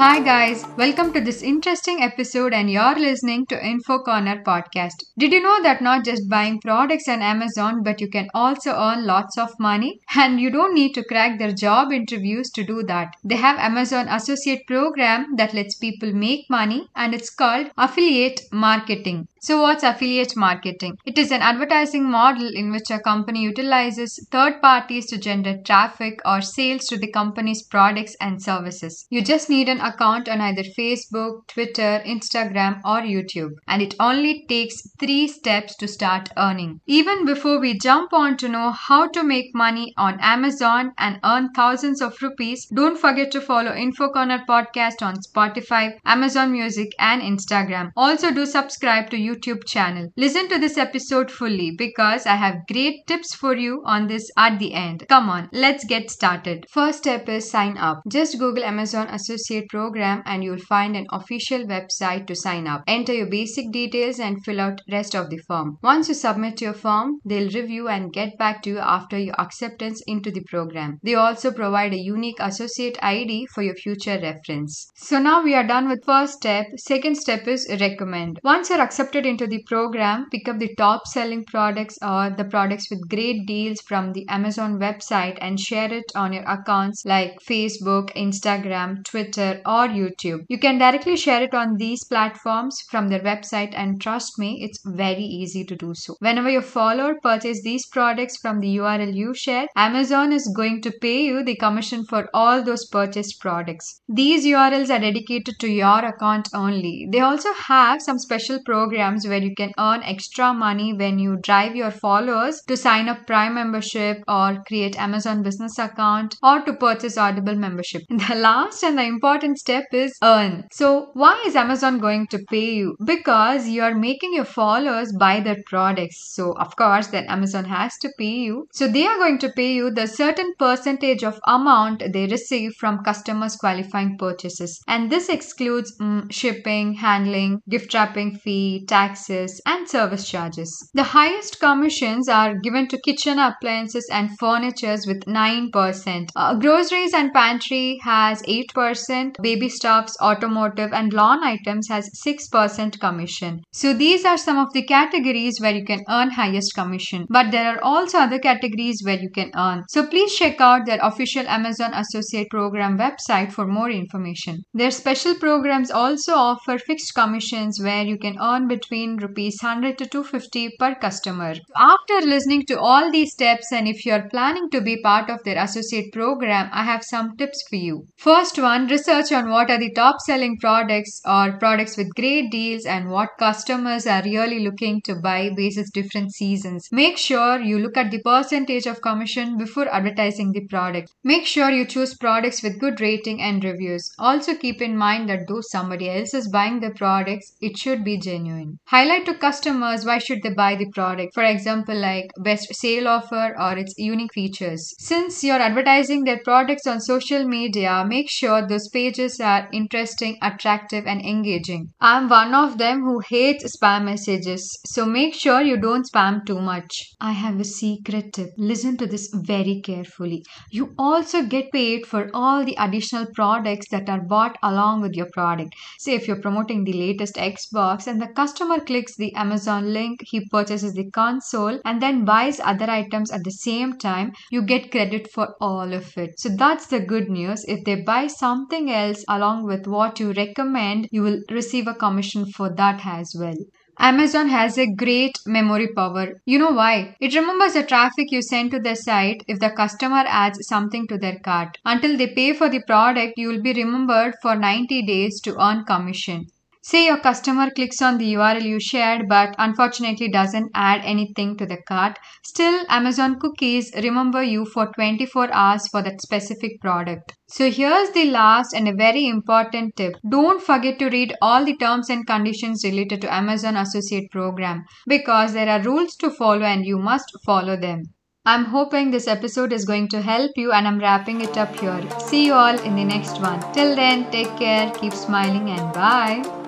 Hi guys, welcome to this interesting episode and you're listening to Info Corner podcast. Did you know that not just buying products on Amazon but you can also earn lots of money and you don't need to crack their job interviews to do that. They have Amazon associate program that lets people make money and it's called affiliate marketing. So, what's affiliate marketing? It is an advertising model in which a company utilizes third parties to generate traffic or sales to the company's products and services. You just need an account on either Facebook, Twitter, Instagram, or YouTube, and it only takes three steps to start earning. Even before we jump on to know how to make money on Amazon and earn thousands of rupees, don't forget to follow Info Corner podcast on Spotify, Amazon Music, and Instagram. Also, do subscribe to YouTube channel. Listen to this episode fully because I have great tips for you on this at the end. Come on, let's get started. First step is sign up. Just Google Amazon Associate Program and you'll find an official website to sign up. Enter your basic details and fill out rest of the form. Once you submit your form, they'll review and get back to you after your acceptance into the program. They also provide a unique associate ID for your future reference. So now we are done with first step. Second step is recommend. Once you're accepted into the program, pick up the top selling products or the products with great deals from the Amazon website and share it on your accounts like Facebook, Instagram, Twitter, or YouTube. You can directly share it on these platforms from their website, and trust me, it's very easy to do so. Whenever your follower purchase these products from the URL you share, Amazon is going to pay you the commission for all those purchased products. These URLs are dedicated to your account only. They also have some special programs where you can earn extra money when you drive your followers to sign up Prime membership or create Amazon business account or to purchase Audible membership. The last and the important step is earn. So why is Amazon going to pay you? Because you are making your followers buy their products. So of course then Amazon has to pay you. So they are going to pay you the certain percentage of amount they receive from customers qualifying purchases. And this excludes mm, shipping, handling, gift wrapping fee, taxes and service charges. The highest commissions are given to kitchen appliances and furnitures with 9%. Uh, groceries and pantry has 8%, baby stuffs, automotive and lawn items has 6% commission. So these are some of the categories where you can earn highest commission. But there are also other categories where you can earn. So please check out their official Amazon Associate Program website for more information. Their special programs also offer fixed commissions where you can earn between rupees 100 to 250 per customer. After listening to all these steps and if you are planning to be part of their associate program, I have some tips for you. First one, research on what are the top selling products or products with great deals and what customers are really looking to buy basis different seasons. Make sure you look at the percentage of commission before advertising the product. Make sure you choose products with good rating and reviews. Also keep in mind that though somebody else is buying the products, it should be genuine. Highlight to customers why should they buy the product. For example, like best sale offer or its unique features. Since you're advertising their products on social media, make sure those pages are interesting, attractive, and engaging. I'm one of them who hates spam messages, so make sure you don't spam too much. I have a secret tip. Listen to this very carefully. You also get paid for all the additional products that are bought along with your product. Say if you're promoting the latest Xbox and the customer clicks the Amazon link, he purchases the console and then buys other items at the same time, you get credit for all of it. So that's the good news. If they buy something else along with what you recommend, you will receive a commission for that as well. Amazon has a great memory power. You know why? It remembers the traffic you send to the site if the customer adds something to their cart. Until they pay for the product, you will be remembered for 90 days to earn commission. Say your customer clicks on the URL you shared but unfortunately doesn't add anything to the cart. Still, Amazon cookies remember you for 24 hours for that specific product. So here's the last and a very important tip. Don't forget to read all the terms and conditions related to Amazon Associate Program because there are rules to follow and you must follow them. I'm hoping this episode is going to help you and I'm wrapping it up here. See you all in the next one. Till then, take care, keep smiling and bye.